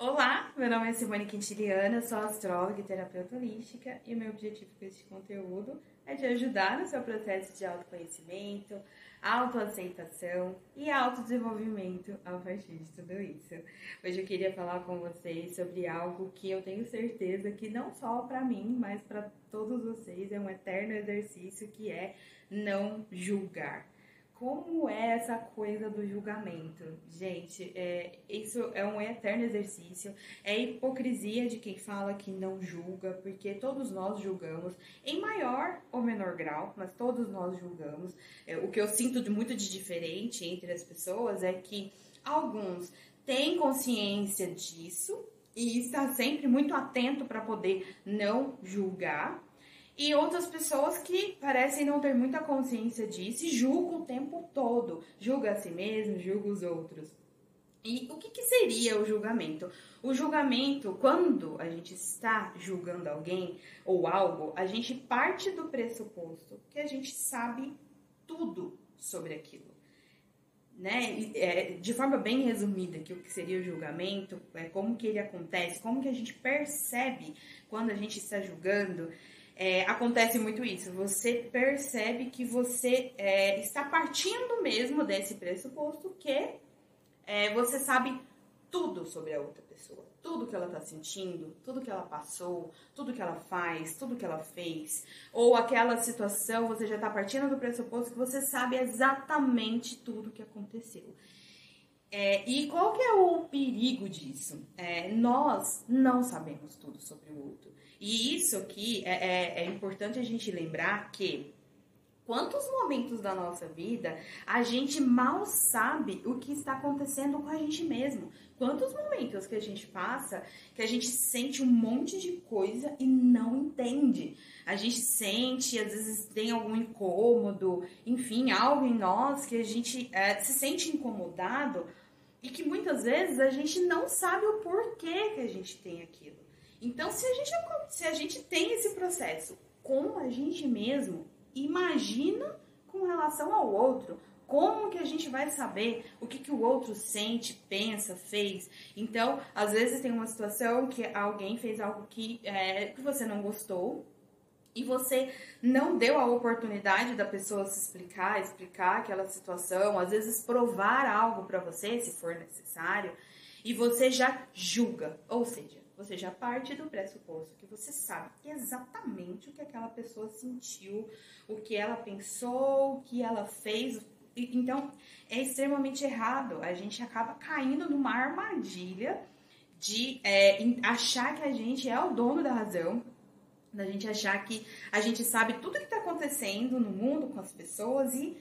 Olá, meu nome é Simone Quintiliana, sou astróloga e terapeuta holística e meu objetivo com este conteúdo é de ajudar no seu processo de autoconhecimento, autoaceitação e autodesenvolvimento a partir de tudo isso. Hoje eu queria falar com vocês sobre algo que eu tenho certeza que não só para mim, mas para todos vocês é um eterno exercício que é não julgar como é essa coisa do julgamento? Gente, é, isso é um eterno exercício, é hipocrisia de quem fala que não julga, porque todos nós julgamos, em maior ou menor grau, mas todos nós julgamos. É, o que eu sinto de muito de diferente entre as pessoas é que alguns têm consciência disso e está sempre muito atento para poder não julgar, e outras pessoas que parecem não ter muita consciência disso e julgam o tempo todo. Julga a si mesmo, julga os outros. E o que, que, seria o julgamento? O julgamento, quando a gente está julgando alguém ou algo, a gente parte do pressuposto que a gente sabe tudo sobre aquilo. Né? É, de forma bem resumida, que o que seria o julgamento, é como que ele acontece, como que a gente percebe quando a gente está julgando, é, acontece muito isso. Você percebe que você é, está partindo mesmo desse pressuposto que é, você sabe tudo sobre a outra pessoa. Tudo que ela está sentindo, tudo que ela passou, tudo que ela faz, tudo que ela fez. Ou aquela situação, você já está partindo do pressuposto que você sabe exatamente tudo que aconteceu. É, e qual que é o perigo disso? É, nós não sabemos tudo sobre o outro. E isso aqui é, é, é importante a gente lembrar que quantos momentos da nossa vida a gente mal sabe o que está acontecendo com a gente mesmo. Quantos momentos que a gente passa que a gente sente um monte de coisa e não entende. A gente sente, às vezes tem algum incômodo, enfim, algo em nós que a gente é, se sente incomodado e que muitas vezes a gente não sabe o porquê que a gente tem aquilo. Então, se a gente, se a gente tem esse processo com a gente mesmo, imagina com relação ao outro. Como que a gente vai saber o que, que o outro sente, pensa, fez? Então, às vezes tem uma situação que alguém fez algo que, é, que você não gostou, e você não deu a oportunidade da pessoa se explicar, explicar aquela situação, às vezes provar algo para você, se for necessário, e você já julga, ou seja, você já parte do pressuposto que você sabe exatamente o que aquela pessoa sentiu, o que ela pensou, o que ela fez. Então, é extremamente errado. A gente acaba caindo numa armadilha de é, achar que a gente é o dono da razão, da gente achar que a gente sabe tudo o que está acontecendo no mundo com as pessoas e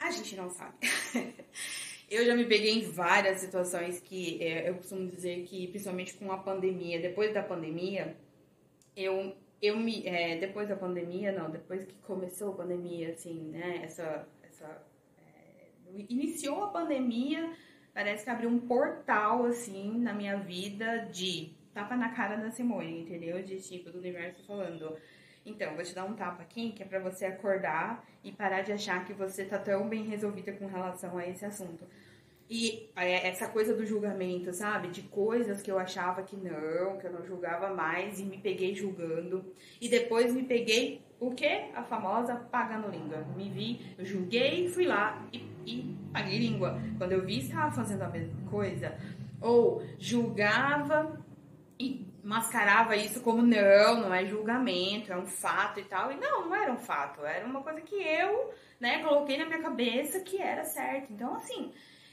a gente não sabe. Eu já me peguei em várias situações que é, eu costumo dizer que, principalmente com a pandemia, depois da pandemia, eu, eu me. É, depois da pandemia, não, depois que começou a pandemia, assim, né? Essa. essa é, iniciou a pandemia, parece que abriu um portal, assim, na minha vida de tapa na cara da Simone, entendeu? De tipo, do universo falando então, vou te dar um tapa aqui, que é para você acordar e parar de achar que você tá tão bem resolvida com relação a esse assunto. E é, essa coisa do julgamento, sabe? De coisas que eu achava que não, que eu não julgava mais e me peguei julgando. E depois me peguei, o quê? A famosa pagando língua. Me vi, eu julguei, fui lá e, e paguei língua. Quando eu vi, estava fazendo a mesma coisa. Ou julgava e mascarava isso como não, não é julgamento, é um fato e tal. E não, não era um fato, era uma coisa que eu, né, coloquei na minha cabeça que era certo. Então, assim,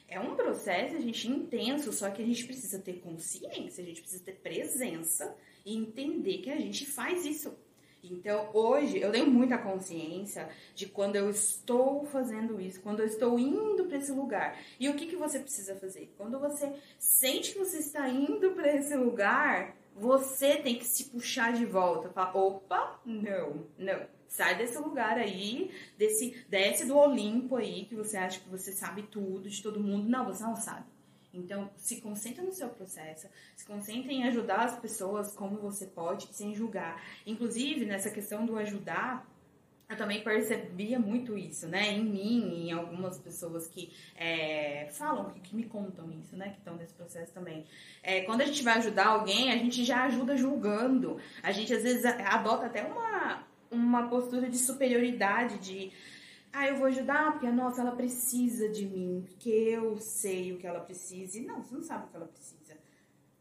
é um processo, gente intenso, só que a gente precisa ter consciência, a gente precisa ter presença e entender que a gente faz isso. Então, hoje, eu tenho muita consciência de quando eu estou fazendo isso, quando eu estou indo para esse lugar. E o que, que você precisa fazer? Quando você sente que você está indo para esse lugar, você tem que se puxar de volta. Falar, opa, não, não. Sai desse lugar aí, desse, desce do Olimpo aí, que você acha que você sabe tudo de todo mundo. Não, você não sabe. Então, se concentra no seu processo, se concentra em ajudar as pessoas como você pode, sem julgar. Inclusive, nessa questão do ajudar, eu também percebia muito isso, né? Em mim, em algumas pessoas que é, falam, que, que, me contam isso, né? Que estão nesse processo também. É, quando a gente vai ajudar alguém, a gente já ajuda julgando. A gente às vezes adota até uma, uma postura de superioridade, de ah, eu vou ajudar porque, nossa, ela precisa de mim, porque eu sei o que ela precisa. E não, você não sabe o que ela precisa.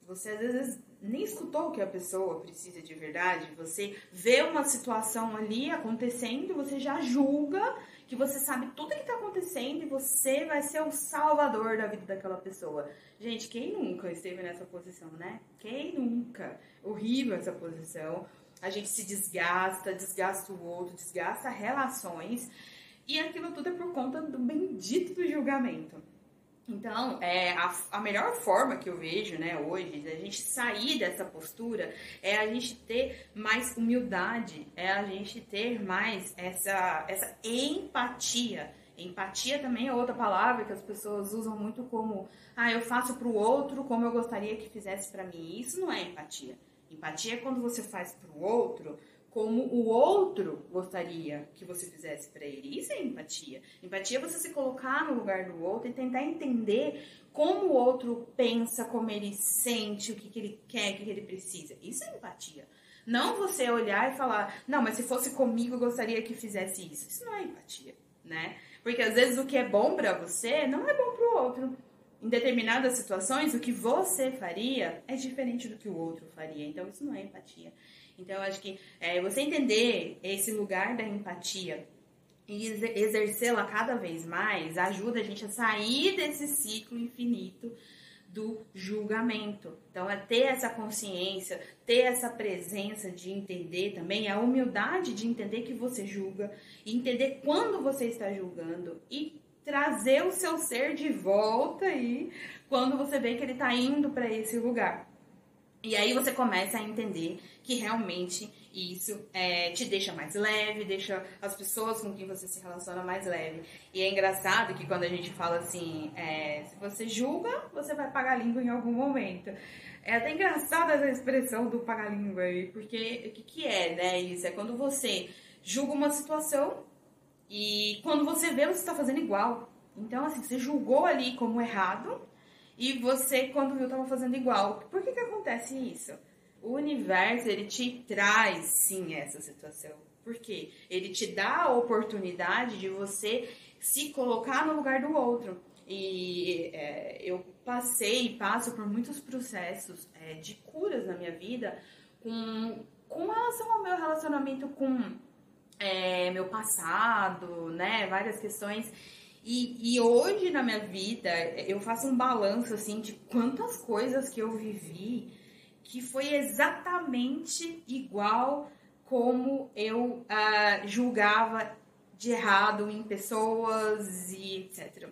Você às vezes nem escutou o que a pessoa precisa de verdade. Você vê uma situação ali acontecendo, você já julga que você sabe tudo que está acontecendo e você vai ser o salvador da vida daquela pessoa. Gente, quem nunca esteve nessa posição, né? Quem nunca? Horrível essa posição. A gente se desgasta, desgasta o outro, desgasta relações. E aquilo tudo é por conta do bendito do julgamento. Então, é, a, a, melhor forma que eu vejo, né, hoje, da gente sair dessa postura é a gente ter mais humildade, é a gente ter mais essa, essa empatia. Empatia também é outra palavra que as pessoas usam muito como, ah, eu faço para o outro como eu gostaria que fizesse para mim. Isso não é empatia. Empatia é quando você faz para o outro como o outro gostaria que você fizesse para ele. Isso é empatia. Empatia é você se colocar no lugar do outro e tentar entender como o outro pensa, como ele sente, o que, que ele quer, o que, que ele precisa. Isso é empatia. Não você olhar e falar, não, mas se fosse comigo eu gostaria que fizesse isso. Isso não é empatia, né? Porque às vezes o que é bom para você não é bom para o outro. Em determinadas situações, o que você faria é diferente do que o outro faria. Então, isso não é empatia. Então, eu acho que é, você entender esse lugar da empatia e exercê-la cada vez mais ajuda a gente a sair desse ciclo infinito do julgamento. Então, é ter essa consciência, ter essa presença de entender também, a humildade de entender que você julga, entender quando você está julgando e trazer o seu ser de volta aí quando você vê que ele está indo para esse lugar. E aí você começa a entender que realmente isso é, te deixa mais leve, deixa as pessoas com quem você se relaciona mais leve. E é engraçado que quando a gente fala assim, é, se você julga, você vai pagar língua em algum momento. É até engraçada essa expressão do pagar língua aí, porque o que, que é, né? Isso é quando você julga uma situação e quando você vê, você está fazendo igual. Então, assim, você julgou ali como errado, e você, quando viu, estava fazendo igual. Por que, que acontece isso? O universo, ele te traz, sim, essa situação. Por quê? Ele te dá a oportunidade de você se colocar no lugar do outro. E é, eu passei e passo por muitos processos é, de curas na minha vida com, com relação ao meu relacionamento com é, meu passado, né? Várias questões. E, e, hoje na minha vida eu faço um balanço assim de quantas coisas que eu vivi que foi exatamente igual como eu uh, julgava de errado em pessoas e etc.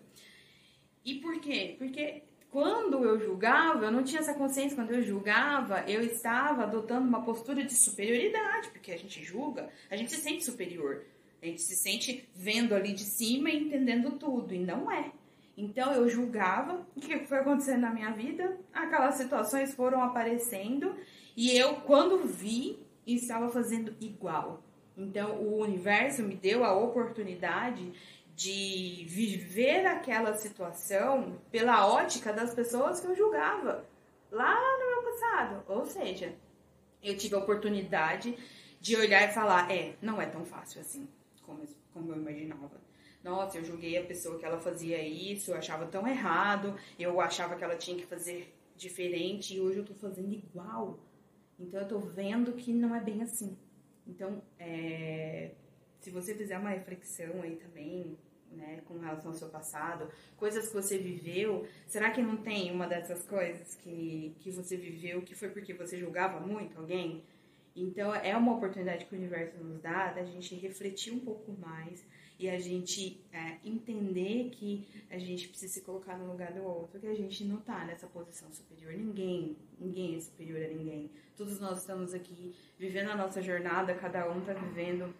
E por quê? Porque quando eu julgava, eu não tinha essa consciência, quando eu julgava, eu estava adotando uma postura de superioridade, porque a gente julga, a gente se sente superior. A gente se sente vendo ali de cima e entendendo tudo, e não é. Então eu julgava o que foi acontecendo na minha vida, aquelas situações foram aparecendo e eu, quando vi, estava fazendo igual. Então o universo me deu a oportunidade de viver aquela situação pela ótica das pessoas que eu julgava lá no meu passado. Ou seja, eu tive a oportunidade de olhar e falar: é, não é tão fácil assim como, como eu imaginava. Nossa, eu julguei a pessoa que ela fazia isso, eu achava tão errado, eu achava que ela tinha que fazer diferente e hoje eu tô fazendo igual. Então eu tô vendo que não é bem assim. Então, é, se você fizer uma reflexão aí também, né, com relação ao seu passado, coisas que você viveu, será que não tem uma dessas coisas que, que você viveu que foi porque você julgava muito alguém? Então, é uma oportunidade que o universo nos dá da gente refletir um pouco mais e a gente é, entender que a gente precisa se colocar no lugar do outro, que a gente não está nessa posição superior. Ninguém, ninguém é superior a ninguém. Todos nós estamos aqui vivendo a nossa jornada, cada um está vivendo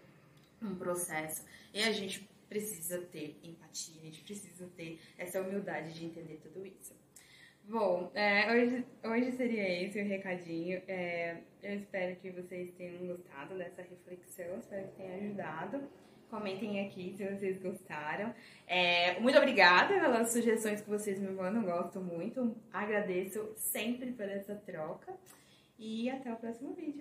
um processo. E a gente precisa ter empatia, a gente precisa ter essa humildade de entender tudo isso. Bom, é, hoje, hoje seria esse o recadinho. É, eu espero que vocês tenham gostado dessa reflexão, espero que tenha ajudado. Comentem aqui se vocês gostaram. É, muito obrigada pelas sugestões que vocês me mandam, gosto muito. Agradeço sempre por essa troca. E até o próximo vídeo.